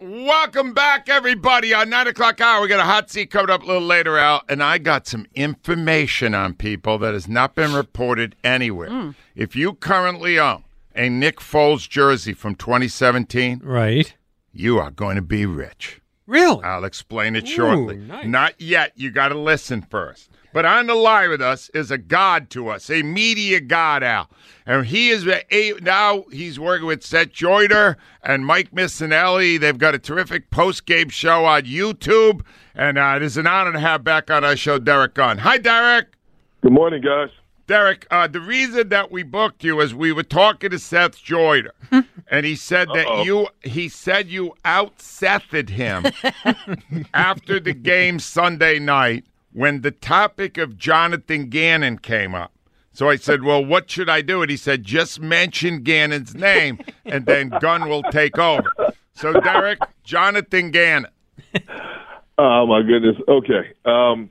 Welcome back, everybody. On 9 o'clock hour, we got a hot seat coming up a little later out, and I got some information on people that has not been reported anywhere. Hmm. If you currently own a Nick Foles jersey from 2017, Right. you are going to be rich. Really? I'll explain it shortly. nice. Not yet. You got to listen first. But on the line with us is a god to us, a media god, Al. And he is a, now he's working with Seth Joyner and Mike Missanelli. They've got a terrific post game show on YouTube. And uh, it is an honor to have back on our show Derrick Gunn. Hi, Derrick. Good morning, guys. Derrick, uh, the reason that we booked you is we were talking to Seth Joyner, and he said that Uh-oh. you he said you out Sethed him after the game Sunday night when the topic of Jonathan Gannon came up. So I said, "Well, what should I do?" And he said, "Just mention Gannon's name, and then Gunn will take over." So, Derrick, Jonathan Gannon. Oh my goodness. Okay. Um,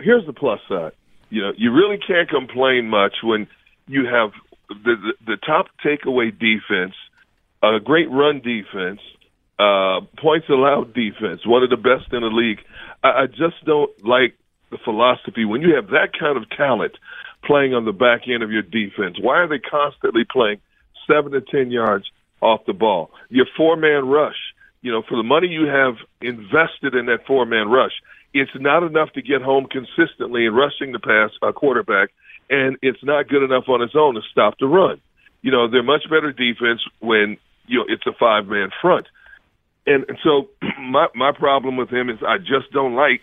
here's the plus side. You know, you really can't complain much when you have the the, the top takeaway defense, a great run defense, uh, points allowed defense, one of the best in the league. I, I just don't like the philosophy when you have that kind of talent playing on the back end of your defense. Why are they constantly playing seven to ten yards off the ball? Your four man rush. You know, for the money you have invested in that four man rush, it's not enough to get home consistently in rushing the pass a quarterback, and it's not good enough on its own to stop the run. You know, they're much better defense when you know it's a five man front. And, and so my my problem with him is I just don't like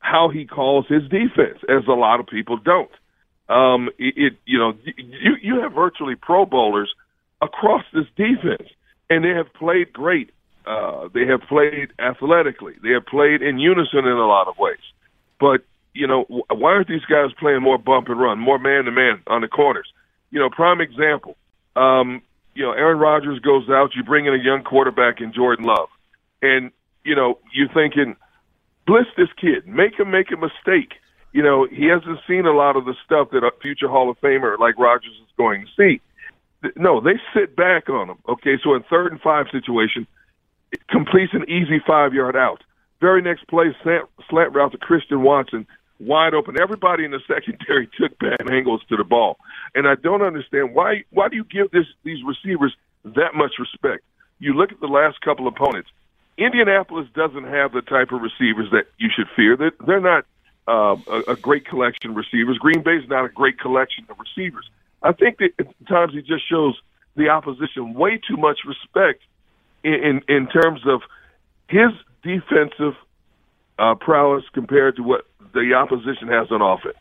how he calls his defense, as a lot of people don't. Um, it, it you know you you have virtually Pro Bowlers across this defense, and they have played great. Uh, they have played athletically. They have played in unison in a lot of ways. But you know, why aren't these guys playing more bump and run, more man to man on the corners? You know, prime example. Um, you know, Aaron Rodgers goes out. You bring in a young quarterback in Jordan Love, and you know, you're thinking, bliss this kid, make him make a mistake. You know, he hasn't seen a lot of the stuff that a future Hall of Famer like Rodgers is going to see. No, they sit back on him. Okay, so in third and five situation, it completes an easy five yard out. Very next play, slant, slant route to Christian Watson, wide open. Everybody in the secondary took bad angles to the ball, and I don't understand why. Why do you give this these receivers that much respect? You look at the last couple opponents. Indianapolis doesn't have the type of receivers that you should fear. They're, they're not uh, a, a great collection of receivers. Green Bay's not a great collection of receivers. I think that at times he just shows the opposition way too much respect in in, terms of his defensive uh, prowess compared to what the opposition has on offense.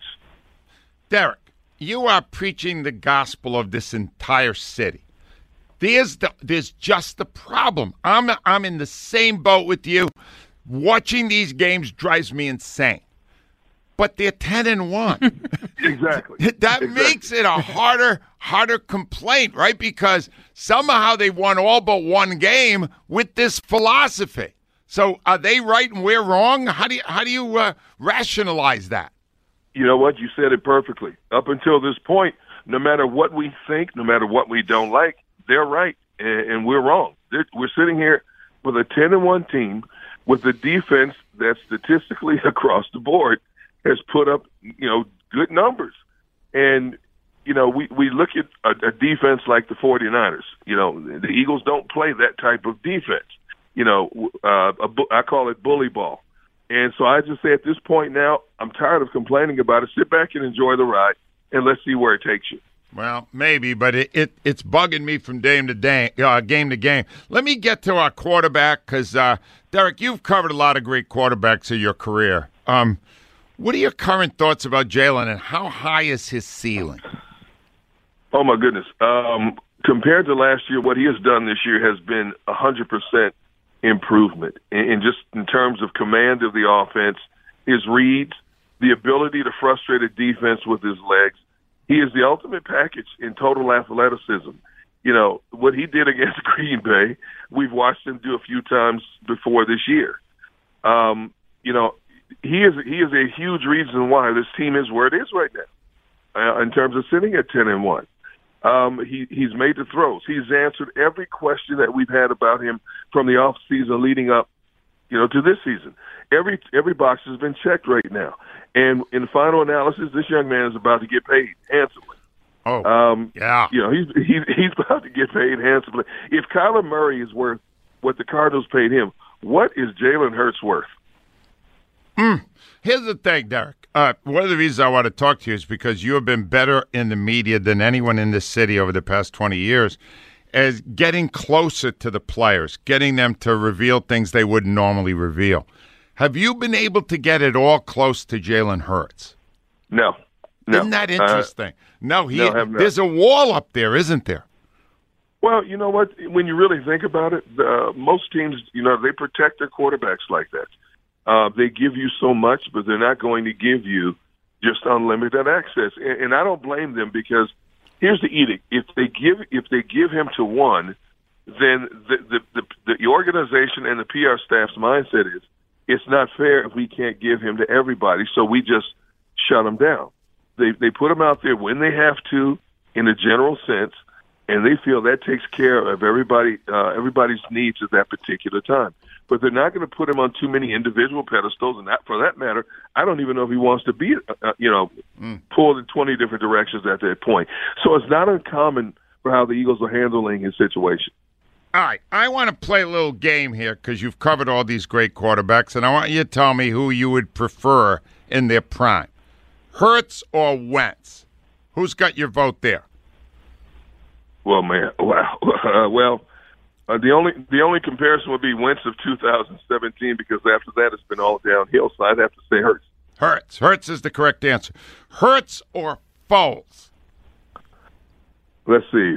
Derrick, you are preaching the gospel of this entire city. There's the there's just the problem. I'm I'm in the same boat with you. Watching these games drives me insane. But they're ten and one. Exactly. that Exactly. makes it a harder harder complaint, right? Because somehow they won all but one game with this philosophy. So are they right and we're wrong? How do you how do you uh, rationalize that? you know what? You said it perfectly. Up until this point, no matter what we think, no matter what we don't like, they're right and, and we're wrong. They're, we're sitting here with a 10 and 1 team with a defense that statistically across the board has put up, you know, good numbers. And you know, we, we look at a, a defense like the 49ers. You know, the Eagles don't play that type of defense. You know, uh, I call it bully ball. And so I just say at this point now, I'm tired of complaining about it. Sit back and enjoy the ride, and let's see where it takes you. Well, maybe, but it, it it's bugging me from game to day, uh, game to game. Let me get to our quarterback because uh, Derrick, you've covered a lot of great quarterbacks in your career. Um, what are your current thoughts about Jalen, and how high is his ceiling? Oh my goodness! Um, compared to last year, what he has done this year has been a hundred percent improvement, and just in terms of command of the offense, his reads, the ability to frustrate a defense with his legs he is the ultimate package in total athleticism. You know, what he did against Green Bay, we've watched him do a few times before this year. Um, you know, he is he is a huge reason why this team is where it is right now, uh, in terms of sitting at ten and one. Um, he he's made the throws. He's answered every question that we've had about him from the off season leading up, you know, to this season. Every every box has been checked right now. And in the final analysis, this young man is about to get paid handsomely. Oh, um, yeah. You know, he's he's he's about to get paid handsomely. If Kyler Murray is worth what the Cardinals paid him, what is Jalen Hurts worth? Mm. Here's the thing, Derrick. Uh, one of the reasons I want to talk to you is because you have been better in the media than anyone in this city over the past 20 years as getting closer to the players, getting them to reveal things they wouldn't normally reveal. Have you been able to get it all close to Jalen Hurts? No. No. Isn't that interesting? Uh, no, he. No, there's a wall up there, isn't there? Well, you know what? When you really think about it, uh, most teams, you know, they protect their quarterbacks like that. Uh, they give you so much, but they're not going to give you just unlimited access. And, and I don't blame them because here's the edict: if they give if they give him to one, then the the the, the organization and the PR staff's mindset is it's not fair if we can't give him to everybody. So we just shut him down. They they put him out there when they have to, in a general sense, and they feel that takes care of everybody uh, everybody's needs at that particular time. But they're not going to put him on too many individual pedestals, and that, for that matter, I don't even know if he wants to be, uh, you know, mm. pulled in twenty different directions at that point. So it's not uncommon for how the Eagles are handling his situation. All right, I want to play a little game here because you've covered all these great quarterbacks, and I want you to tell me who you would prefer in their prime, Hurts or Wentz. Who's got your vote there? Well, man, wow. Uh, well, uh, the only the only comparison would be Wentz of 2017 because after that it's been all downhill. So I'd have to say Hurts. Hurts. Hurts is the correct answer. Hurts or Foles? let's see,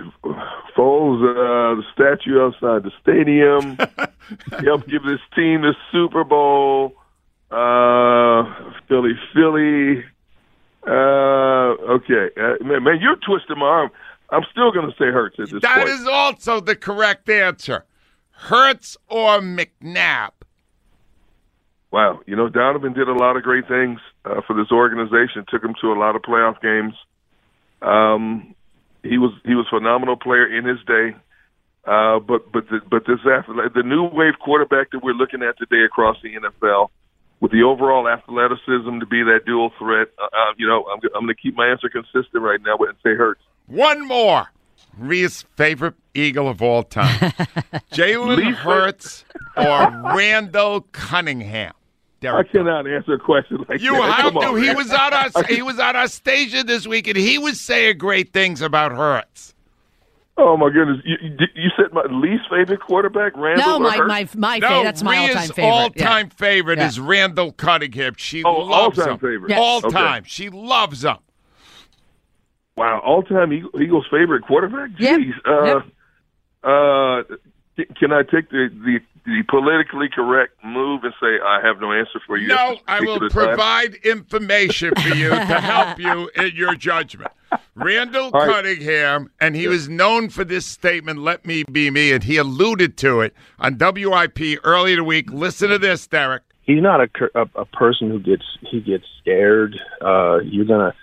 Foles, uh, the statue outside the stadium, helped give this team the Super Bowl. Uh, Philly, Philly. Uh, okay, uh, man, man, you're twisting my arm. I'm still going to say Hurts at this that point. That is also the correct answer. Hurts or McNabb? Wow, you know Donovan did a lot of great things uh, for this organization. Took him to a lot of playoff games. Um, he was he was a phenomenal player in his day. Uh, but but the, but this the new wave quarterback that we're looking at today across the NFL, with the overall athleticism to be that dual threat, uh, uh you know, I'm I'm going to keep my answer consistent right now and say Hurts. One more. Rhea's favorite Eagle of all time, Jalen Hurts or Randall Cunningham. Derrick. I cannot answer a question like you that. have Come to. On, he was on our he was on our station this week, and he was saying great things about Hurts. Oh my goodness! You, you said my least favorite quarterback, Randall. No, my my my no, favorite. That's my all-time favorite. all-time yeah. favorite yeah. is Randall Cunningham. She oh, loves all-time him. Favorite. Yes. All okay. time, she loves him. Wow, all-time Eagles favorite quarterback. Jeez. Yep. Uh, yep. uh, can I take the, the the politically correct move and say I have no answer for you? No, I will time? provide information for you to help you in your judgment. Randall right. Cunningham, and he was known for this statement, "Let me be me," and he alluded to it on WIP earlier in the week. Listen to this, Derrick. He's not a, a, a person who gets he gets scared. Uh, you're gonna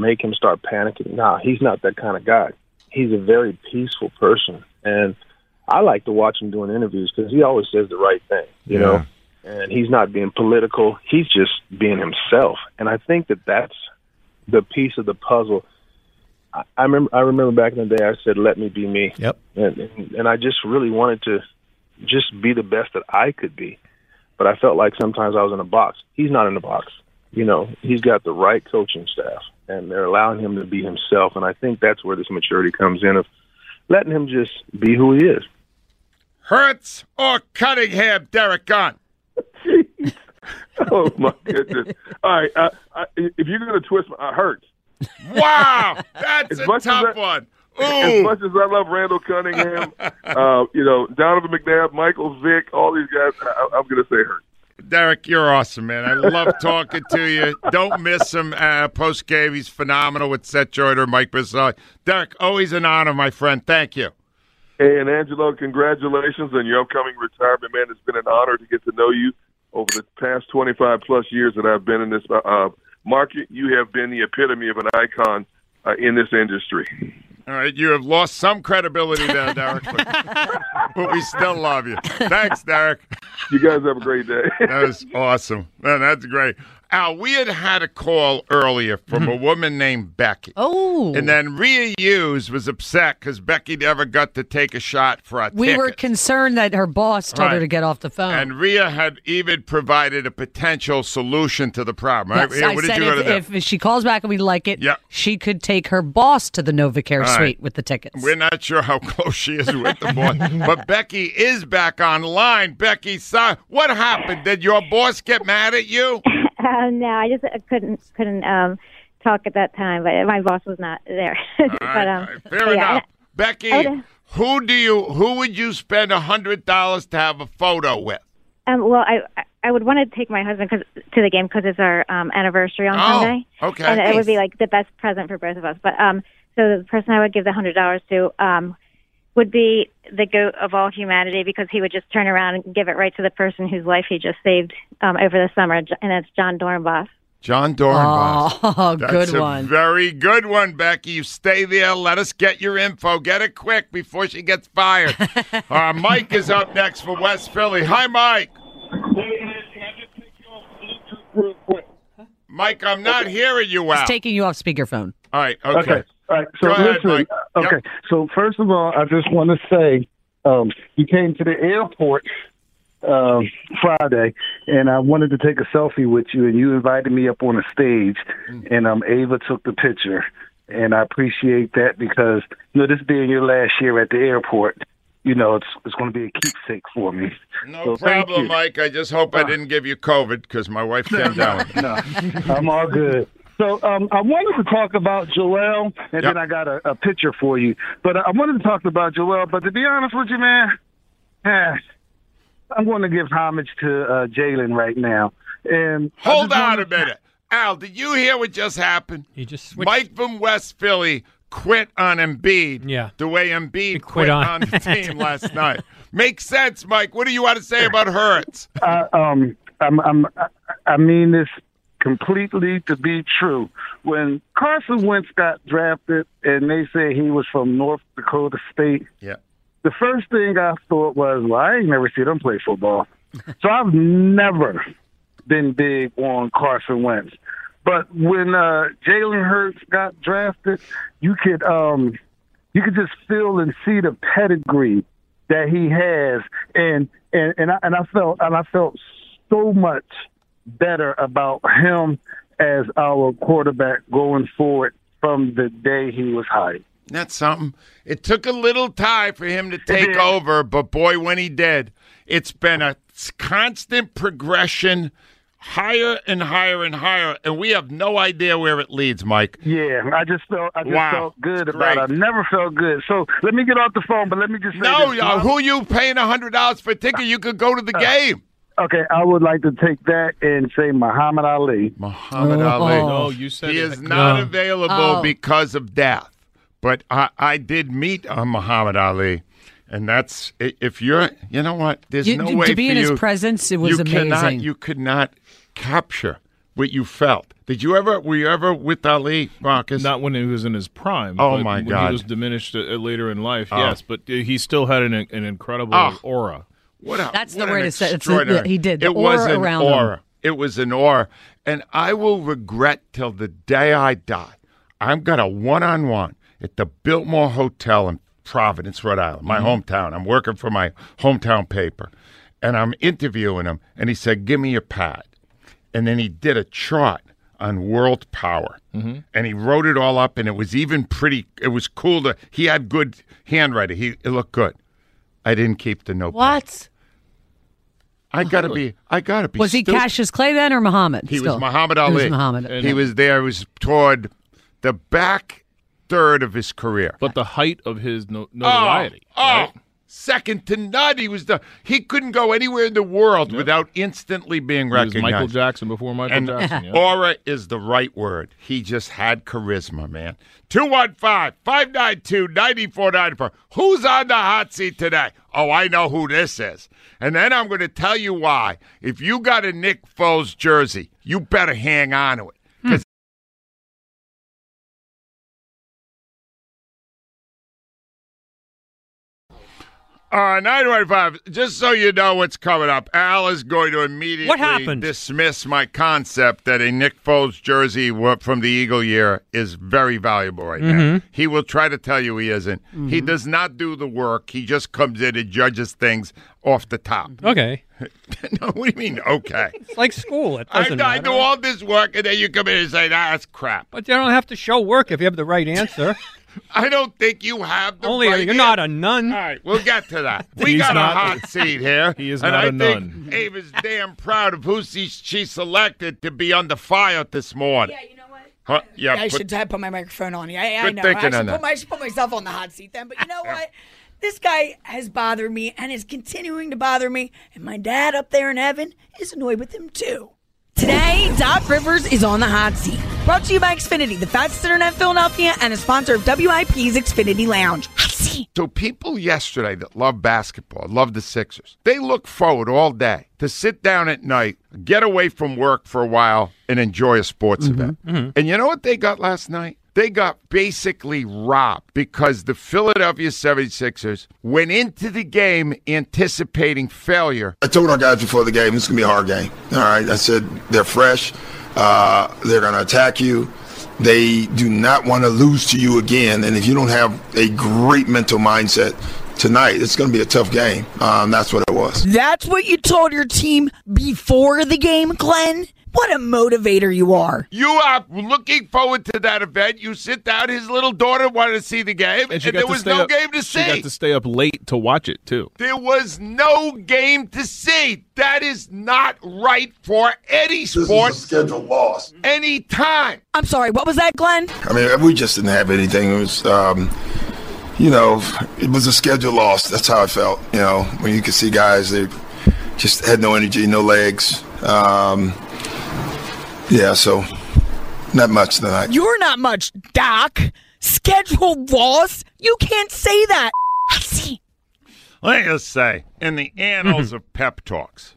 make him start panicking. Nah, he's not that kind of guy. He's a very peaceful person, and I like to watch him doing interviews because he always says the right thing, you yeah. know. And he's not being political; he's just being himself. And I think that that's the piece of the puzzle. I, I remember I remember back in the day I said, "Let me be me." Yep. And, and and I just really wanted to just be the best that I could be, but I felt like sometimes I was in a box. He's not in a box. You know, he's got the right coaching staff, and they're allowing him to be himself. And I think that's where this maturity comes in of letting him just be who he is. Hurts or Cunningham, Derrick Gunn? oh my goodness! All right, uh, I, if you're going to twist, my, uh, hurts. Wow, that's As a tough that- one. As much as I love Randall Cunningham, uh, you know Donovan McNabb, Michael Vick, all these guys, I, I'm going to say hurt. Derrick, you're awesome, man. I love talking to you. Don't miss him uh, post game. He's phenomenal with Seth Joyner, Mike Bissell. Derrick, always an honor, my friend. Thank you. Hey, and Angelo, congratulations on your upcoming retirement, man. It's been an honor to get to know you over the past 25 plus years that I've been in this uh, market. You have been the epitome of an icon uh, in this industry. All right, you have lost some credibility there, Derrick, but, but we still love you. Thanks, Derrick. You guys have a great day. That was awesome. Man, that's great. Al, we had had a call earlier from a mm-hmm. woman named Becky. Oh. And then Rhea Hughes was upset because Becky never got to take a shot for a we were concerned that her boss told her to get off the phone. And Rhea had even provided a potential solution to the problem. Right? Yes, Rhea, I what said if, want to do? if she calls back and we like it, Yeah. she could take her boss to the NovaCare right. suite with the tickets. We're not sure how close she is with the boss, but Becky is back online. Becky, son, what happened? Did your boss get mad at you? Um, no, I just uh, couldn't couldn't um, talk at that time, but my boss was not there. All but right, um, all right, fair but yeah, enough. Becky, I who do you who would you spend a hundred dollars to have a photo with? Um, well, I I- I would want to take my husband 'cause, to the game because it's our um, anniversary on Oh, Sunday. okay. and it would be like the best present for both of us. But um, so the person I would give the hundred dollars to um would be the goat of all humanity because he would just turn around and give it right to the person whose life he just saved um over the summer, and that's Jon Dorenbos. Jon Dorenbos. Oh, That's good a one. Very good one, Becky. You stay there. Let us get your info. Get it quick before she gets fired. uh, Mike is up next for West Philly. Hi, Mike. Mike, I'm not hearing you well. He's taking you off speakerphone. All right, okay. Okay. All right. So ahead, listen. Mike. Okay. Yep. So first of all, I just want to say, um, you came to the airport um, Friday, and I wanted to take a selfie with you, and you invited me up on the stage, Mm. and um, Ava took the picture, and I appreciate that because you know this being your last year at the airport, you know it's it's going to be a keepsake for me. No So problem. Mike. I just hope I didn't give you COVID because my wife came down. no, I'm all good. So um, I wanted to talk about Joel, and Yep. then I got a, a picture for you. But I wanted to talk about Joel. But to be honest with you, man, eh, I'm going to give homage to uh, Jalen right now. And Hold on wanna- a minute. Al, did you hear what just happened? He just switched. Mike from West Philly quit on Embiid Yeah. the way Embiid quit quit, on- on. the team last night. Makes sense, Mike. What do you want to say about Hurts? I, um, I'm, I'm, I- I mean this completely to be true. When Carson Wentz got drafted, and they said he was from North Dakota State, Yeah. the first thing I thought was, well, I ain't never seen him play football. so I've never been big on Carson Wentz. But when uh, Jalen Hurts got drafted, you could um, you could just feel and see the pedigree that he has, and and and I, and I felt and I felt so much better about him as our quarterback going forward from the day he was hired. That's something. It took a little time for him to take over, but boy, when he did, it's been a constant progression, higher and higher and higher, and we have no idea where it leads, Mike. Yeah, I just felt I just Wow. felt good about it. I never felt good. So let me get off the phone, but let me just say No, this. uh, who you paying a hundred dollars for a ticket? You could go to the game. Okay, I would like to take that and say Muhammad Ali. Muhammad Oh. Ali. No, you said He it. is not No. available Oh. because of death. But I, I did meet uh, Muhammad Ali, and that's if you're, you know what? There's You- no to way be for in his presence, it was you Cannot, amazing. you could not capture what you felt. Did you ever? Were you ever with Ali, Marcus? Not when he was in his prime. Oh, but my when God. He was diminished uh, later in life. Oh. Yes, but uh, he still had an, an incredible Oh. aura. What a, That's the what word an to say. It's the- he did. The it was an around him. aura. It was an aura, and I will regret till the day I die. I've got a one-on-one, at the Biltmore Hotel in Providence, Rhode Island, my mm-hmm. hometown. I'm working for my hometown paper, and I'm interviewing him, and he said, "Give me your pad," and then he did a chart on world power, mm-hmm. and he wrote it all up, and it was even pretty. It was cool to. He had good handwriting. He it looked good. I didn't keep the notebook. What? I gotta be. I gotta be. Was he stupid. Cassius Clay then or Muhammad? He still? was Muhammad Ali. He was Muhammad. He was there. He was toward the back third of his career. But the height of his no- notoriety. Oh, oh right? Second to none. He was the. He couldn't go anywhere in the world without instantly being recognized. Michael Jackson before Michael and Jackson. Yeah. aura is the right word. He just had charisma, man. 215 592 9494. Who's on the hot seat today? Oh, I know who this is. And then I'm going to tell you why. If you got a Nick Foles jersey, you better hang on to it. Uh, 915, just so you know what's coming up, Al is going to immediately What happened? dismiss my concept that a Nick Foles jersey from the Eagle year is very valuable right now. Mm-hmm. He will try to tell you he isn't. He does not do the work. He just comes in and judges things off the top. Okay. no, what do you mean, okay? It's like school. It I, doesn't I matter. do all this work, and then you come in and say, that's crap. But you don't have to show work if you have the right answer. I don't think you have the Only right you're not a nun. All right, we'll get to that. We He's got not- a hot seat here. He is and not I a think nun. Ava's damn proud of who she, she selected to be on the fire this morning. Yeah, you know what? Huh? Yeah, I put- should have put my microphone on. I, I Good know. thinking I should, on that. put my, I should put myself on the hot seat then. But you know what? This guy has bothered me and is continuing to bother me. And my dad up there in heaven is annoyed with him too. Today, Doc Rivers is on the hot seat. Brought to you by Xfinity, the fastest internet in Philadelphia, and a sponsor of WIP's Xfinity Lounge. Hot seat. So people yesterday that love basketball, love the Sixers, they look forward all day to sit down at night, get away from work for a while, and enjoy a sports mm-hmm. event. Mm-hmm. And you know what they got last night? They got basically robbed because the Philadelphia 76ers went into the game anticipating failure. I told our guys before the game, this is going to be a hard game. All right. I said they're fresh. Uh, they're going to attack you. They do not want to lose to you again. And if you don't have a great mental mindset tonight, it's going to be a tough game. Um, that's what it was. That's what you told your team before the game, Glenn? What a motivator you are. You are looking forward to that event. You sit down. His little daughter wanted to see the game, and, And there was no up, game to see. She see. got to stay up late to watch it too. There was no game to see. That is not right for any sport, scheduled loss. any time. I'm sorry, what was that, Glenn? I mean, we just didn't have anything. It was, um, you know, it was a schedule loss. That's how I felt. You know, when you could see guys, they just had no energy, no legs. Um, yeah, so not much tonight. You're not much, Doc. Scheduled loss? You can't say that. I see, Let me just say, in the annals mm-hmm. of pep talks,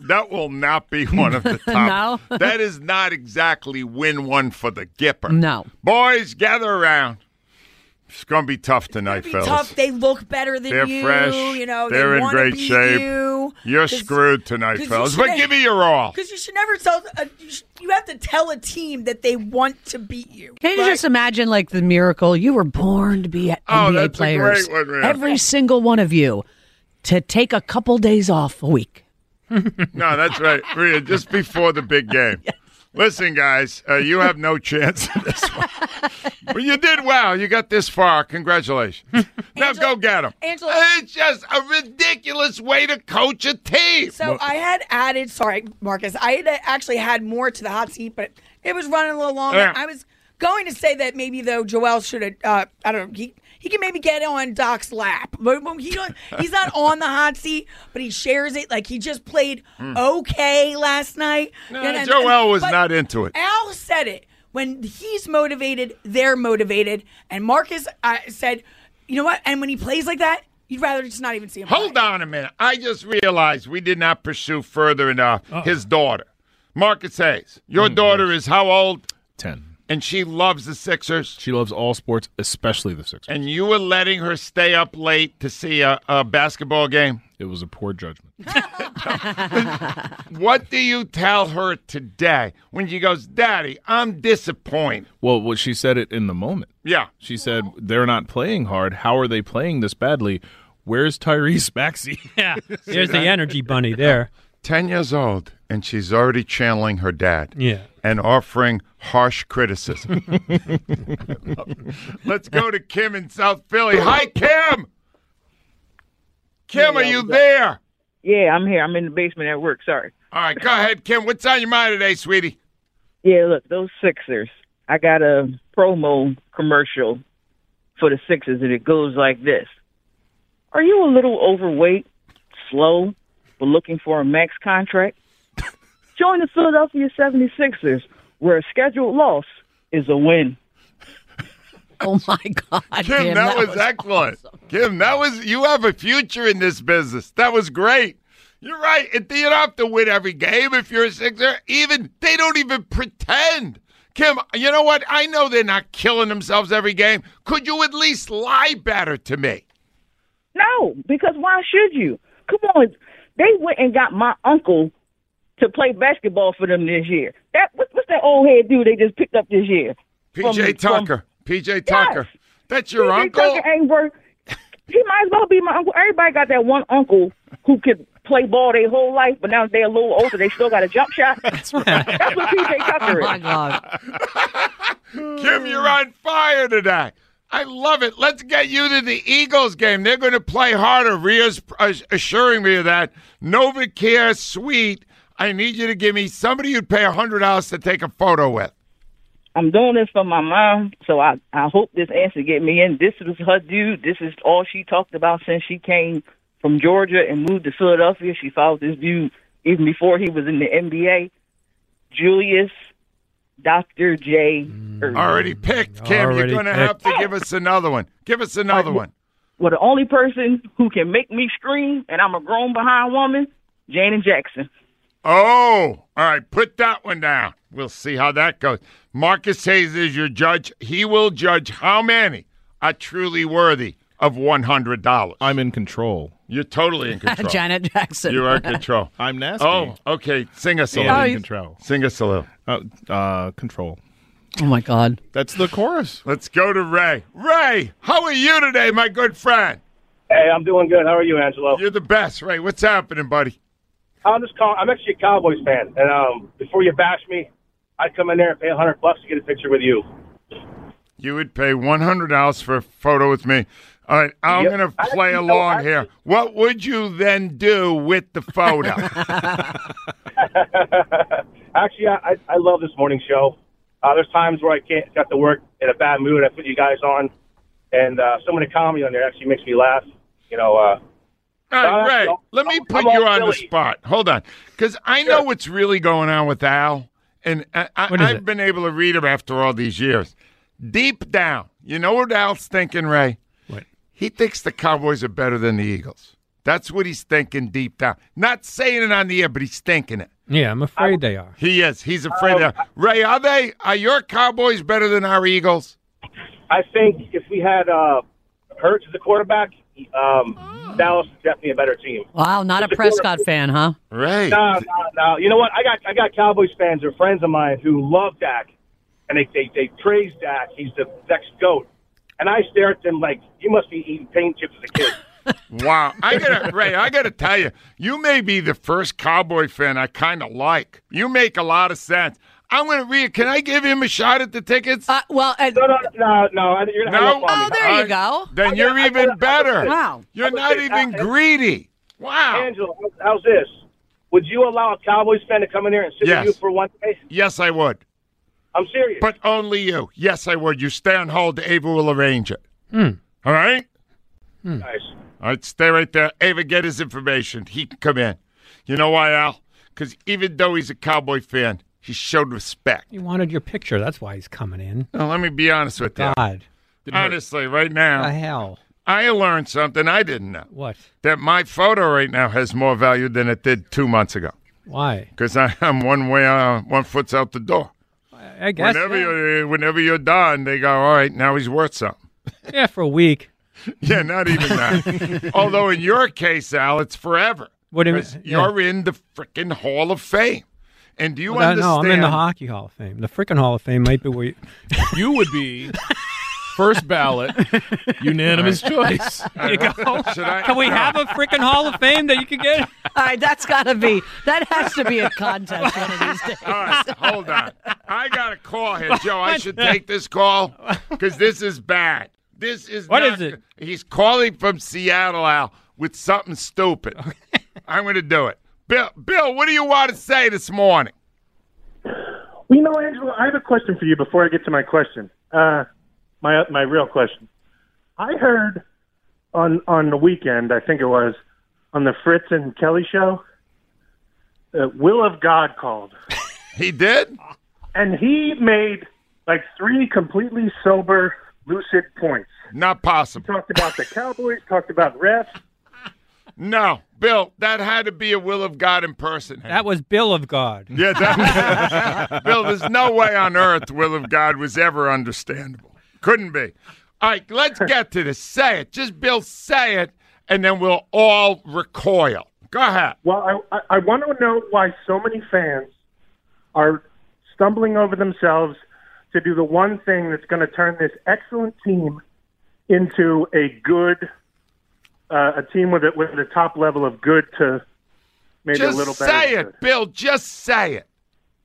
that will not be one of the top. No. that is not exactly win one for the Gipper. No. Boys, gather around. It's going to be tough tonight, be fellas. tough. They look better than They're you. fresh. You know, They're they in great beat shape. You. You're 'Cause- screwed tonight, fellas. should- But give me your all. Because you should never tell. Uh, you, sh- you have to tell a team that they want to beat you. Can you Like, just imagine, like the miracle? You were born to be Oh, NBA that's a players. great one, man. Every single one of you to take a couple days off a week. No, that's right. Rhea, just before the big game. Listen, guys, uh, you have no chance in this one. but you did well. You got this far. Congratulations. now go get them. Angela- it's just a ridiculous way to coach a team. So I had added. Sorry, Marcus. I had actually had more to the hot seat, but it was running a little long. Yeah. I was going to say that maybe though Joel should have. Uh, I don't know. He he can maybe get on Doc's lap, but but he don't, he's not on the hot seat. But he shares it. Like he just played okay last night. No, And- and- Joel was not into it. Al said it when he's motivated, they're motivated, and Marcus uh, said, "You know what?" And when he plays like that, you'd rather just not even see him. Hold play. on a minute. I just realized we did not pursue further enough his daughter, Marcus Hayes. Your daughter is how old? Ten. And she loves the Sixers. She loves all sports, especially the Sixers. And you were letting her stay up late to see a, a basketball game. It was a poor judgment. What do you tell her today when she goes, Daddy, I'm disappointed? Well, what she said it in the moment. Yeah. She said they're not playing hard. How are they playing this badly? Where's Tyrese Maxey? Yeah, there's the energy bunny there. 10 years old, and she's already channeling her dad. Yeah. And offering harsh criticism. Let's go to Kim in South Philly. Hi, Kim. Kim, are you there? Yeah, I'm here. I'm in the basement at work. Sorry. All right, go ahead, Kim. What's on your mind today, sweetie? Yeah, look, those Sixers. I got a promo commercial for the Sixers, and it goes like this Are you a little overweight, slow, but looking for a max contract? Join the Philadelphia 76ers, where a scheduled loss is a win. Oh my God, Kim, Kim, that, was, excellent. Kim, that was you have a future in this business. That was great. You're right. It- You don't have to win every game if you're a Sixer. Even they don't even pretend. Kim, you know what? I know they're not killing themselves every game. Could you at least lie better to me? No, because why should you? Come on. They went and got my uncle to play basketball for them this year. That what, What's that old head dude they just picked up this year? PJ From- Tucker. PJ Tucker. That's your PJ uncle? Tucker ain't worth. He might as well be my uncle. Everybody got that one uncle who could play ball their whole life, but now they're a little older. They still got a jump shot. That's what PJ Tucker is. Oh my God. Kim, you're on fire today. I love it. Let's get you to the Eagles game. They're going to play harder. Rhea's assuring me of that. NovaCare Suite. I need you to give me somebody you'd pay $100 to take a photo with. I'm doing this for my mom, so I I hope this answer get me in. This was her dude. This is all she talked about since she came from Georgia and moved to Philadelphia. She followed this dude even before he was in the NBA. Julius Dr. J. Erving. Already picked, Kim. Already you're going to have to give us another one. Give us another one. Well, the only person who can make me scream, and I'm a grown behind woman, Janet Jackson. Oh, all right. Put that one down. We'll see how that goes. Marcus Hayes is your judge. He will judge how many are truly worthy of $100. I'm in control. You're totally in control. Janet Jackson. You are in control. I'm nasty. Oh, okay. Sing us a And little. in control. Sing us a little. Uh, uh, control. Oh my God. That's the chorus. Let's go to Ray. Ray, how are you today, my good friend? Hey, I'm doing good. How are you, Angelo? You're the best, Ray. What's happening, buddy? I'm just calling. I'm actually a Cowboys fan, and um, before you bash me, I'd come in there and pay a hundred bucks to get a picture with you. You would pay $100 for a photo with me. All right, I'm Yep. going to play Actually, no, along actually- here. What would you then do with the photo? actually, I, I I love this morning show. Uh, there's times where I can't got to work in a bad mood. I put you guys on, and uh, some of the comedy on there actually makes me laugh. You know, uh, All right, Uh, Ray, no, let me I'm- put I'm you all on the spot. Hold on, because I know what's really going on with Al, and I, I, I've it? been able to read him after all these years. Deep down, you know what Al's thinking, Ray? What? He thinks the Cowboys are better than the Eagles. That's what he's thinking deep down. Not saying it on the air, but he's thinking it. Yeah, I'm afraid they are. He is. He's afraid of Ray. Are they? Are your Cowboys better than our Eagles? I think if we had uh, Hurts as the quarterback, um, Dallas is definitely a better team. Wow, not a Prescott fan, huh? Right. No, no, no. You know what? I got I got Cowboys fans or friends of mine who love Dak, and they they, they praise Dak. He's the next goat, and I stare at them like you must be eating paint chips as a kid. Wow, I gotta Ray, I gotta tell you, you may be the first cowboy fan I kind of like. You make a lot of sense. I'm gonna read. Can I give him a shot at the tickets? Uh, well, uh, no, no, no, no. You're No? up on me. Oh, there you go. Then I you're I even got- better. Wow. You're not even greedy. Wow. Angelo, how's this? Would you allow a Cowboys fan to come in here and sit Yes. with you for one day? Yes, I would. I'm serious. But only you. Yes, I would. You stay on hold. Ava will arrange it. Hmm. All right. Nice. All right, stay right there. Ava, get his information. He can come in. You know why, Al? Because even though he's a Cowboy fan, he showed respect. He wanted your picture. That's why he's coming in. Now, let me be honest with you. God. Honestly, right now, The hell? I learned something I didn't know. What? That my photo right now has more value than it did two months ago. Why? Because I'm one way, uh, one foot's out the door. I guess, Whenever yeah. you're eh, whenever you're done, they go, all right, now he's worth something. Yeah, for a week. Yeah, not even that. Although in your case, Al, it's forever. What do you mean? 'Cause Yeah. You're in the freaking Hall of Fame. And do you Well, understand? No, I'm in the Hockey Hall of Fame. The freaking Hall of Fame might be where you. You would be first ballot, unanimous choice. There you go. Should I- Can we have a freaking Hall of Fame that you can get? All right, that's got to be. That has to be a contest one of these days. All right, hold on. I got a call here, Joe. I should take this call because this is bad. This is What not is it? He's calling from Seattle, Al, with something stupid. I'm going to do it. Bill, Bill, what do you want to say this morning? Well, you know, Angelo, I have a question for you before I get to my question. Uh, my my real question. I heard on on the weekend, I think it was, on the Fritz and Kelly show, uh, Will of God called. He did? And he made like three completely sober, lucid points. Not possible. He Talked about the Cowboys, talked about refs. No, Bill, that had to be a will of God in person. That was Bill of God. Yeah, that, Bill, there's no way on earth will of God was ever understandable. Couldn't be. All right, let's get to this. Say it. Just, Bill, say it, and then we'll all recoil. Go ahead. Well, I, I, I want to know why so many fans are stumbling over themselves to do the one thing that's going to turn this excellent team into a good, uh, a team with a, with a top level of good to maybe just a little better. say it, Bill. Just say it.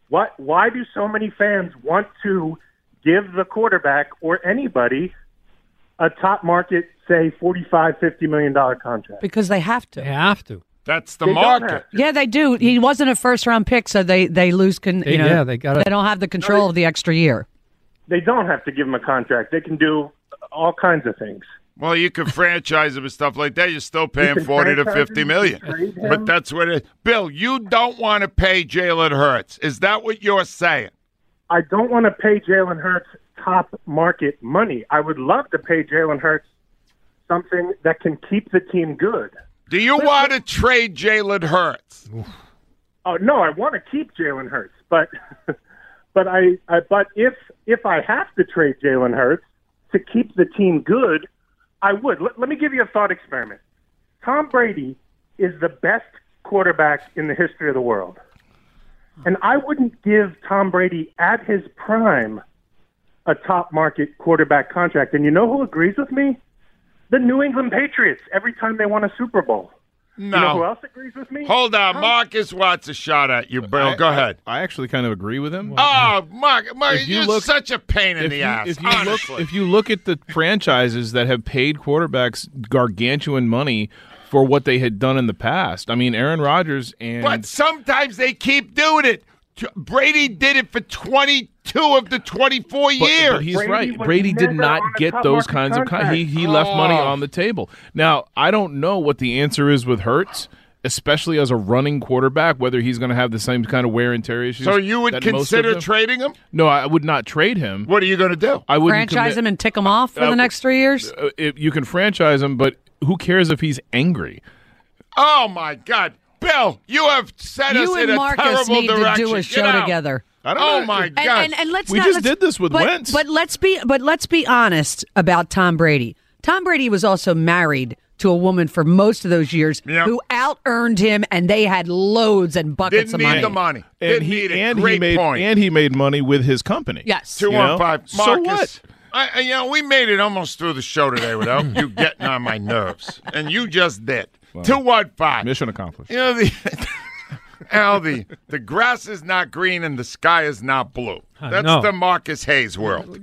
What? Why do so many fans want to give the quarterback or anybody a top market, say, forty-five, fifty million dollar contract? Because they have to. They have to. That's the They market. Yeah, they do. He wasn't a first round pick, so they they lose. Con, They- you know, yeah, they gotta- They don't have the control of the extra year. They don't have to give him a contract. They can do all kinds of things. Well, you can franchise him and stuff like that. You're still paying can forty to franchise fifty him, million. you can trade him. But that's what it is. Bill, you don't want to pay Jalen Hurts. Is that what you're saying? I don't want to pay Jalen Hurts top market money. I would love to pay Jalen Hurts something that can keep the team good. Do you want to trade Jalen Hurts? Oh no, I want to keep Jalen Hurts, but but I, I but if if I have to trade Jalen Hurts to keep the team good, I would. Let, let me give you a thought experiment. Tom Brady is the best quarterback in the history of the world. And I wouldn't give Tom Brady at his prime a top market quarterback contract. And you know who agrees with me? The New England Patriots every time they won a Super Bowl. No. You know who else agrees with me? Hold on, Marcus wants a shot at you, Bill. Go ahead. I, I actually kind of agree with him. Oh, Mark, Mark you you're look- such a pain in the you, ass. if you honestly. look, if you look at the franchises that have paid quarterbacks gargantuan money for what they had done in the past, I mean, Aaron Rodgers and But sometimes they keep doing it. Brady did it for 22 of the 24 But- years. But he's right. Brady did not get those kinds of. Con- he he left money Oh. on the table. Now I don't know what the answer is with Hurts, especially as a running quarterback. Whether he's going to have the same kind of wear and tear issues. So you would that most of consider trading him? No, I would not trade him. What are you going to do? I wouldn't Franchise commit- him and tick him off for Uh, the next three years. Uh, if you can franchise him, but who cares if he's angry? Oh, my God. Bill, you have set us You in and a Marcus terrible need direction. to do a Get show out. together. I don't Oh, know. my God. and, and let's We not, just let's- did this with but, Wentz. But let's be but let's be honest about Tom Brady. Tom Brady was also married to a woman for most of those years Yep. who out earned him, and they had loads and buckets Didn't of need money. the money. And Didn't he need it. and Great he made point. and he made money with his company. Yes. Two You five. So what? I, I- you know, we made it almost through the show today without you getting on my nerves, and you just did. Two out five. Mission accomplished. You know the Al the the grass is not green and the sky is not blue. I That's know. the Marcus Hayes world.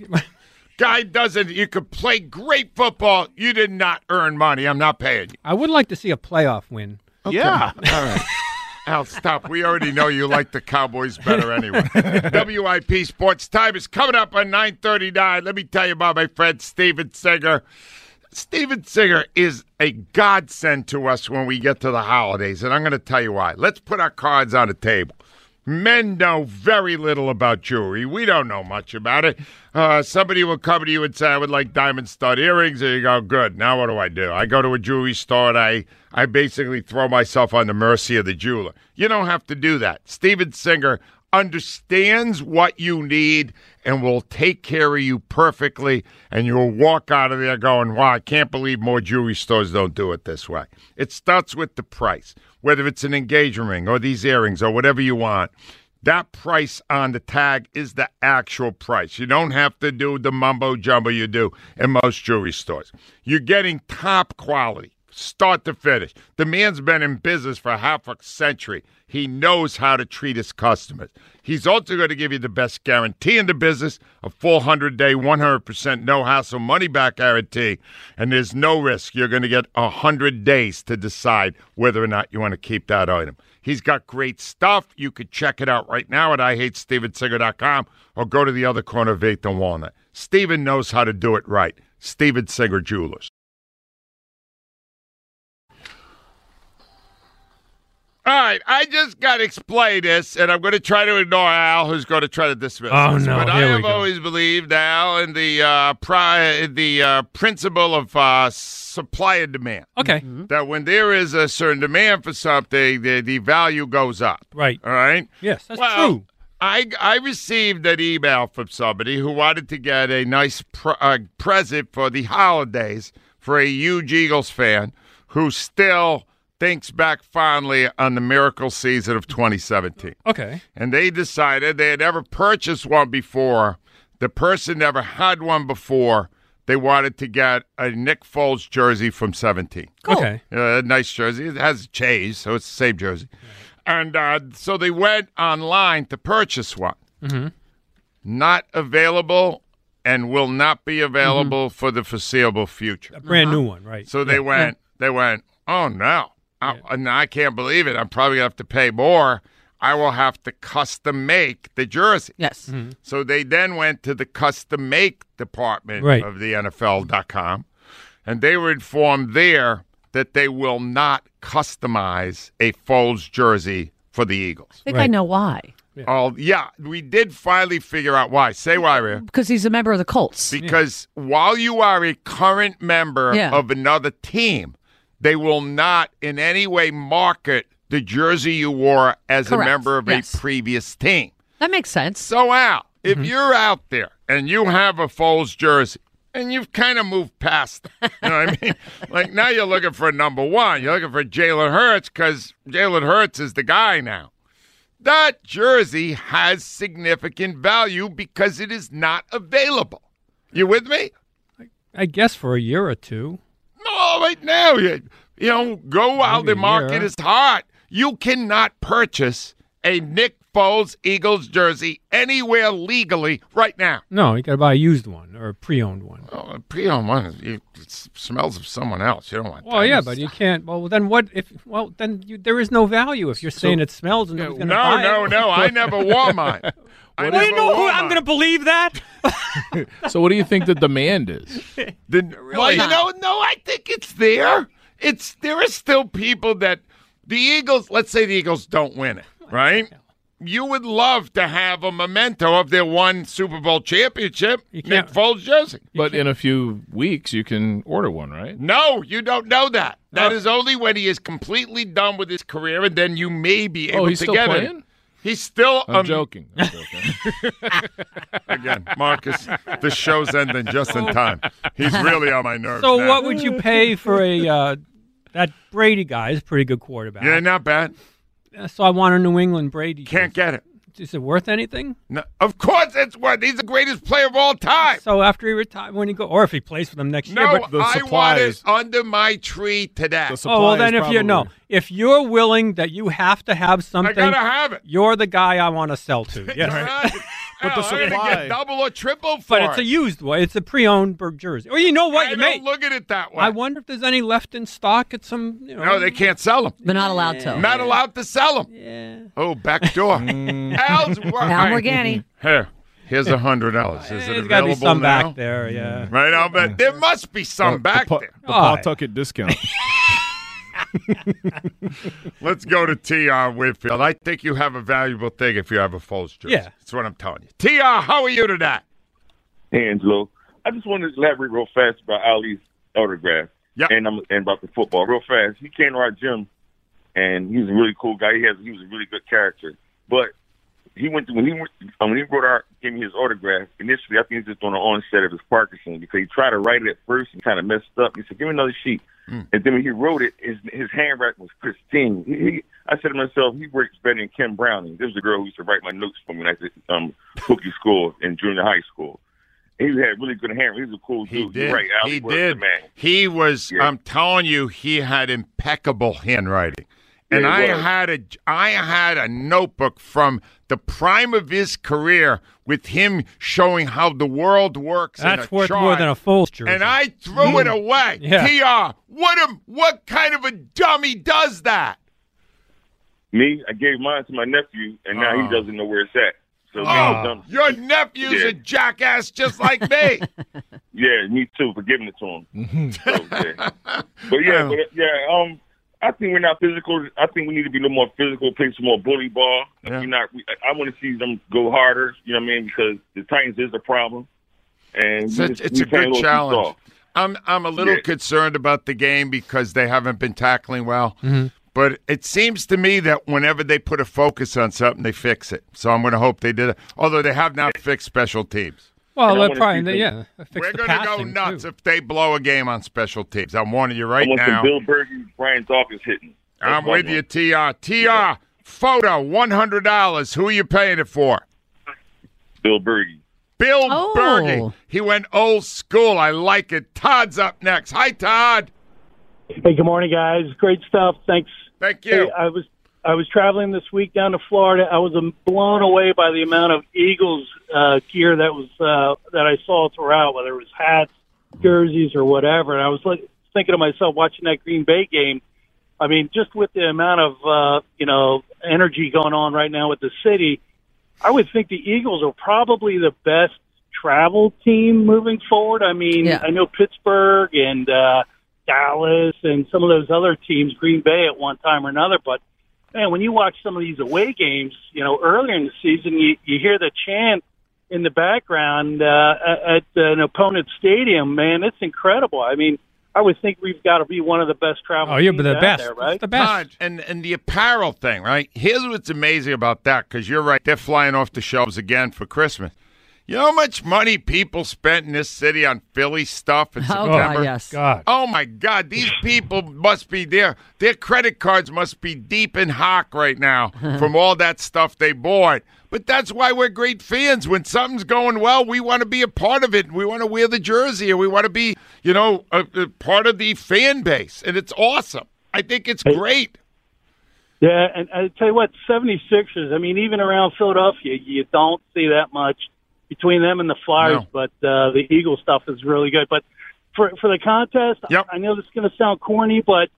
Guy doesn't. You could play great football. You did not earn money. I'm not paying you. I would like to see a playoff win. Yeah. All right. Al, stop. We already know you like the Cowboys better anyway. WIP Sports Time is coming up on 939. Let me tell you about my friend Steven Singer. Steven Singer is a godsend to us when we get to the holidays, and I'm going to tell you why. Let's put our cards on the table. Men know very little about jewelry. We don't know much about it. Uh, somebody will come to you and say, I would like diamond stud earrings. And you go, good. Now what do I do? I go to a jewelry store and I, I basically throw myself on the mercy of the jeweler. You don't have to do that. Steven Singer understands what you need and will take care of you perfectly. And you'll walk out of there going, wow, I can't believe more jewelry stores don't do it this way. It starts with the price, whether it's an engagement ring or these earrings or whatever you want. That price on the tag is the actual price. You don't have to do the mumbo jumbo you do in most jewelry stores. You're getting top quality, start to finish. The man's been in business for half a century. He knows how to treat his customers. He's also going to give you the best guarantee in the business a 400 day, 100% no hassle money back guarantee. And there's no risk. You're going to get 100 days to decide whether or not you want to keep that item. He's got great stuff. You could check it out right now at IHateStevenSinger.com or go to the other corner of 8th and Walnut. Steven knows how to do it right. Steven Singer Jewelers. All right, I just got to explain this, and I'm going to try to ignore Al, who's going to try to dismiss Oh, this. no, But I here we have always believed, Al, in the uh, pri- the uh, principle of uh, supply and demand. Okay. That when there is a certain demand for something, the, the value goes up. Right. All right. Yes, that's Well, true. I I received an email from somebody who wanted to get a nice pr- uh, present for the holidays for a huge Eagles fan who still thinks back fondly on the miracle season of 2017. Okay. And they decided they had never purchased one before. The person never had one before. They wanted to get a Nick Foles jersey from 17. Okay. Uh, a nice jersey. It has a chase, so it's the same jersey. And uh, so they went online to purchase one. Mm-hmm. Not available and will not be available for the foreseeable future. A brand new one, right? So they Yeah. went. They went. Oh no! I, no, I can't believe it. I'm probably gonna have to pay more. I will have to custom make the jersey. Yes. Mm-hmm. So they then went to the custom make department Right. of the NFL.com, and they were informed there that they will not customize a Foles jersey for the Eagles. I think I know why. Oh yeah, we did finally figure out why. Say why, Rhea. Because he's a member of the Colts. Because while you are a current member Yeah. of another team, they will not in any way market the jersey you wore as Correct. a member of Yes. a previous team. That makes sense. So, Al, if Mm-hmm. you're out there and you have a Foles jersey and you've kind of moved past, it, you know what I mean? like now you're looking for a number one. You're looking for Jalen Hurts because Jalen Hurts is the guy now. That jersey has significant value because it is not available. You with me? I guess for a year or two. No, right now, you, you know, go while the market is hot. You cannot purchase a Nick Foles Eagles jersey anywhere legally right now. No, you got to buy a used one or a pre-owned one. Oh, a pre-owned one, it, it smells of someone else. You don't want. Well, that. yeah, but you can't. Well, then what? If well, then you, there is no value if you're saying it smells and nobody's no, buy no, no. I never wore mine. I Well, you never know who wore I'm going to believe that? So, what do you think the demand is? The, well, you know, no, I think it's there. It's there are still people that the Eagles. Let's say the Eagles don't win it, right? You would love to have a memento of their one Super Bowl championship, Nick Foles jersey. But in a few weeks, you can order one, right? No, you don't know that. That oh. is only when he is completely done with his career, and then you may be oh, able Oh, he's to still get playing? it. He's still. I'm um, joking. I'm joking. Again, Marcus, the show's ending just in time. He's really on my nerves. So now. what would you pay for a uh, that Brady guy? Is a pretty good quarterback. Yeah, not bad. So I want a New England Brady. Can't get it. Is it worth anything? No, of course, it's worth. he's the greatest player of all time. So after he retires, when he go, or if he plays for them next No, year. But I want it under my tree today. Oh well, then if you no, if you're willing that you have to have something, I gotta have it. You're the guy I want to sell to. Yes. But the I'm get double or triple for But it's a used one. It's a pre-owned Berg jersey. Or you know what? I you don't may look at it that way. I wonder if there's any left in stock at some. You know, No, they can't sell them. They're not allowed to. Not allowed to sell them. Yeah. Oh, back door. Mm. Al's Al Morganti. Here, here's a hundred dollars. Is it There's available got to be some now? back there. Yeah. Right, I'll bet mm. there must be some back the, there. The Pawtucket oh, discount. Let's go to T.R. Whitfield. I think you have a valuable thing if you have a Foles jersey. Yeah. That's what I'm telling you. T.R., how are you today? Hey, Angelo. I just wanted to elaborate real fast about Ali's autograph. Yeah. And, I'm, and about the football. Real fast. He came to our gym, and he was a really cool guy. He has he was a really good character. But he went to, when he went, um, when he wrote our gave me his autograph. Initially, I think he was just on the onset of his Parkinson because he tried to write it at first and kind of messed up. He said, "Give me another sheet." Hmm. And then when he wrote it, his his handwriting was pristine. He, he, I said to myself, he works better than Kim Browning. This was a girl who used to write my notes for me when I at um, Cookie School in junior high school. He had really good handwriting. He was a cool He dude. did. You're right, Al. He the did. man. He was. Yeah. I'm telling you, he had impeccable handwriting. And Yeah, I was. had a I had a notebook from the prime of his career with him showing how the world works. in That's a worth chart. more than a Foles jersey. And I threw it away. Yeah. Tr, what a what kind of a dummy does that? Me, I gave mine to my nephew, and now Oh. he doesn't know where it's at. So Oh, your nephew's Yeah. a jackass just like me. Yeah, me too for giving it to him. so, yeah. But yeah, but, yeah. Um, I think we're not physical. I think we need to be a little more physical, play some more bully ball. We're not. We, I want to see them go harder. You know what I mean? Because the Titans is a problem, and It's a, just- it's a good little challenge. I'm I'm a little Yeah. concerned about the game because they haven't been tackling well. Mm-hmm. But it seems to me that whenever they put a focus on something, they fix it. So I'm going to hope they did it. Although they have not fixed special teams. Well, And I they're wanna probably see yeah. fix We're going to go nuts too. if they blow a game on special teams. I'm warning you right I want now. some Bill Bergey, Brian Dawkins hitting. That's I'm what I with want. you, Tr. Tr. Photo one hundred dollars. Who are you paying it for? Bill Bergey. Bill Oh. Bergey. He went old school. I like it. Todd's up next. Hi, Todd. Hey, good morning, guys. Great stuff. Thanks. Thank you. Hey, I was I was traveling this week down to Florida. I was um, blown away by the amount of Eagles uh, gear that was uh, that I saw throughout, whether it was hats, jerseys, or whatever. And I was like thinking to myself, watching that Green Bay game. I mean, just with the amount of uh, you know energy going on right now with the city, I would think the Eagles are probably the best travel team moving forward. I mean, Yeah. I know Pittsburgh and uh, Dallas and some of those other teams, Green Bay at one time or another, but man, when you watch some of these away games, you know, earlier in the season, you, you hear the chant in the background uh, at an opponent's stadium. Man, it's incredible. I mean, I would think we've got to be one of the best travel. Oh, you're the best. there, right? It's the best. Todd, and and the apparel thing, right? Here's what's amazing about that, because you're right, they're flying off the shelves again for Christmas. You know how much money people spent in this city on Philly stuff in Oh, September? God, yes. God. Oh my God! These people must be there. Their credit cards must be deep in hock right now from all that stuff they bought. But that's why we're great fans. When something's going well, we want to be a part of it. We want to wear the jersey, or we want to be, you know, a, a part of the fan base, and it's awesome. I think it's great. Yeah, and I tell you what, 76ers, I mean, even around Philadelphia, you don't see that much between them and the Flyers, No. but uh, the Eagle stuff is really good. But for for the contest, Yep. I know this is going to sound corny, but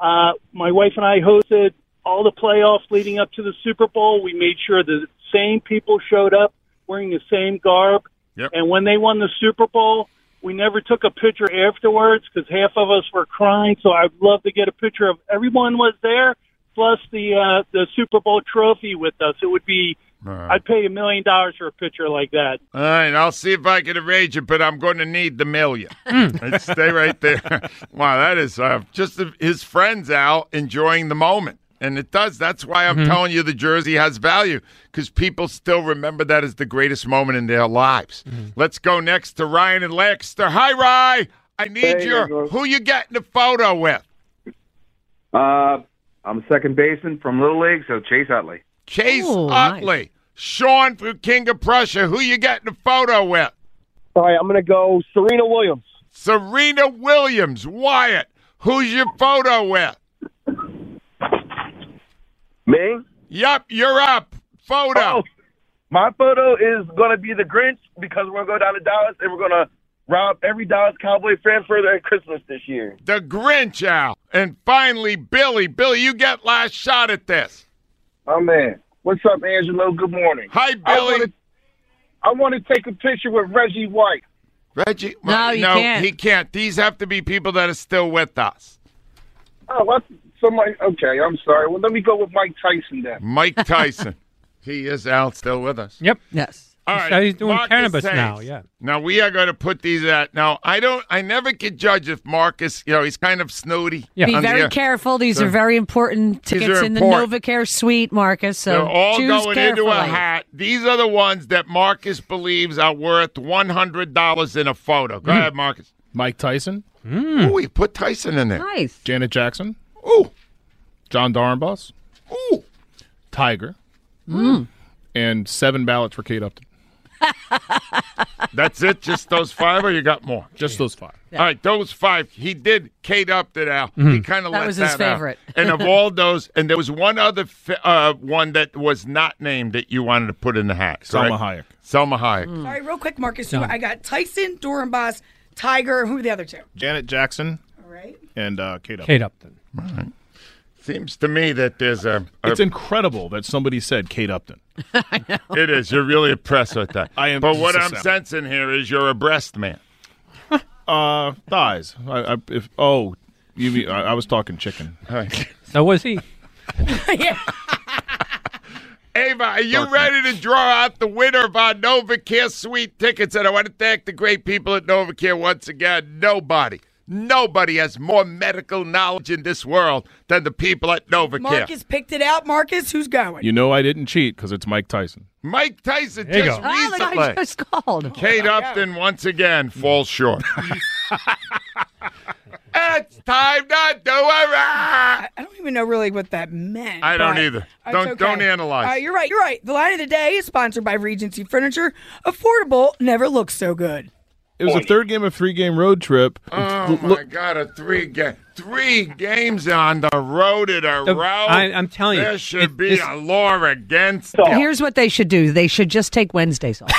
uh, my wife and I hosted all the playoffs leading up to the Super Bowl. We made sure the same people showed up wearing the same garb. Yep. And when they won the Super Bowl, we never took a picture afterwards because half of us were crying. So I'd love to get a picture of everyone was there plus the uh, the Super Bowl trophy with us. It would be right. I'd pay a million dollars for a picture like that. All right, I'll see if I can arrange it, but I'm going to need the million. Stay right there. wow, that is uh, just his friends out enjoying the moment. And it does. That's why I'm telling you the jersey has value because people still remember that as the greatest moment in their lives. Let's go next to Ryan and Lancaster. Hi, Rye. I need Hey, your Nicholas. who you getting a photo with? Uh, I'm a second baseman from Little League, so Chase Utley. Chase Oh, Utley. Sean from King of Prussia. Who you getting a photo with? All right, I'm going to go Serena Williams. Serena Williams. Wyatt. Who's your photo with? Me? Yup, you're up. Photo. Oh, my photo is going to be the Grinch because we're going to go down to Dallas and we're going to rob every Dallas Cowboy fan for their Christmas this year. The Grinch Al. And finally, Billy. Billy, you get last shot at this. Oh man, what's up, Angelo? Good morning. Hi, Billy. I want to take a picture with Reggie White. Reggie? No, you no, can't. he can't. These have to be people that are still with us. Oh, what? Somebody? Okay, I'm sorry. Well, let me go with Mike Tyson then. Mike Tyson. he is out still with us. Yep. Yes. All He he's doing Marcus cannabis Hayes. now, yeah. Now we are going to put these at. Now I don't. I never could judge if Marcus. You know, he's kind of snooty. Yeah. Be very the- careful. These So- are very important tickets in important. the NovaCare suite, Marcus. So They're all going carefully. into a hat. These are the ones that Marcus believes are worth one hundred dollars in a photo. Go Mm. ahead, Marcus. Mike Tyson. Ooh, he put Tyson in there. Nice. Janet Jackson. Ooh. Jon Dorenbos. Ooh. Tiger. Mm. And seven ballots for Kate Upton. That's it. Just those five, or you got more? Just those five. All right, those five. He did Kate Upton Al. He Mhm. kind of That let was his that out. favorite. And of all those, and there was one other fi- uh, one that was not named that you wanted to put in the hat. Selma correct? Hayek. Selma Hayek. Sorry, real quick, Marcus. Done. I got Tyson, Dorenbos, Tiger. Who are the other two? Janet Jackson. All right. And uh, Kate Upton. Kate Upton. All right. Seems to me that there's a. a It's incredible that somebody said Kate Upton. I know. it is. You're really impressed with that. I am But what I'm sensing here is you're a breast man. Uh, thighs. I, I, if oh, you mean I, I was talking chicken. So was he. Yeah. Ava, are you ready to draw out the winner of our NovaCare suite tickets? And I want to thank the great people at NovaCare once again. Nobody, nobody has more medical knowledge in this world than the people at NovaCare. Marcus picked it out. Marcus, who's going? You know I didn't cheat because it's Mike Tyson. Mike Tyson There just go. Ah, the guy recently. just called. Kate Upton once again falls short. it's time to do it. I don't even know really what that meant. I don't either. Don't- okay. don't analyze. Uh, you're right. You're right. The line of the day is sponsored by Regency Furniture. Affordable never looks so good. It was a third game of three game road trip. Oh my God! A three game, three games on the road in a The- row. I- I'm telling you, there should it- be a law against. it. Here's what they should do. They should just take Wednesdays off.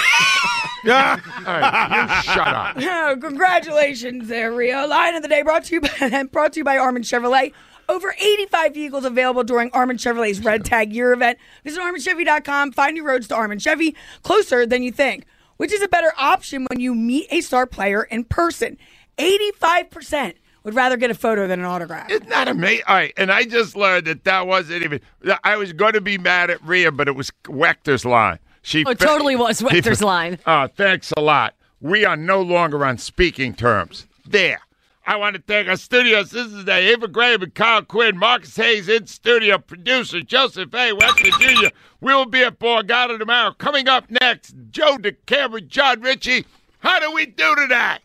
Yeah. All right, you shut up. Oh, congratulations there, Rio. Line of the day brought to you by, brought to you by Armin Chevrolet. Over 85 vehicles available during Armin Chevrolet's Red Tag Year event. Visit ArminChevy.com. Find your roads to Armin Chevy closer than you think. Which is a better option when you meet a star player in person? 85% would rather get a photo than an autograph. Isn't that amazing? All right, and I just learned that that wasn't even. I was going to be mad at Rhea, but it was Wechter's line. She Oh, it totally was He- Wechter's line. Oh, thanks a lot. We are no longer on speaking terms. There. I want to thank our. This is the Ava Graham and Kyle Quinn, Marcus Hayes in studio, producer Joseph A. Wexler Jr. We will be at Borgata tomorrow. Coming up next, Joe DeCamara, Jon Ritchie. How do we do today?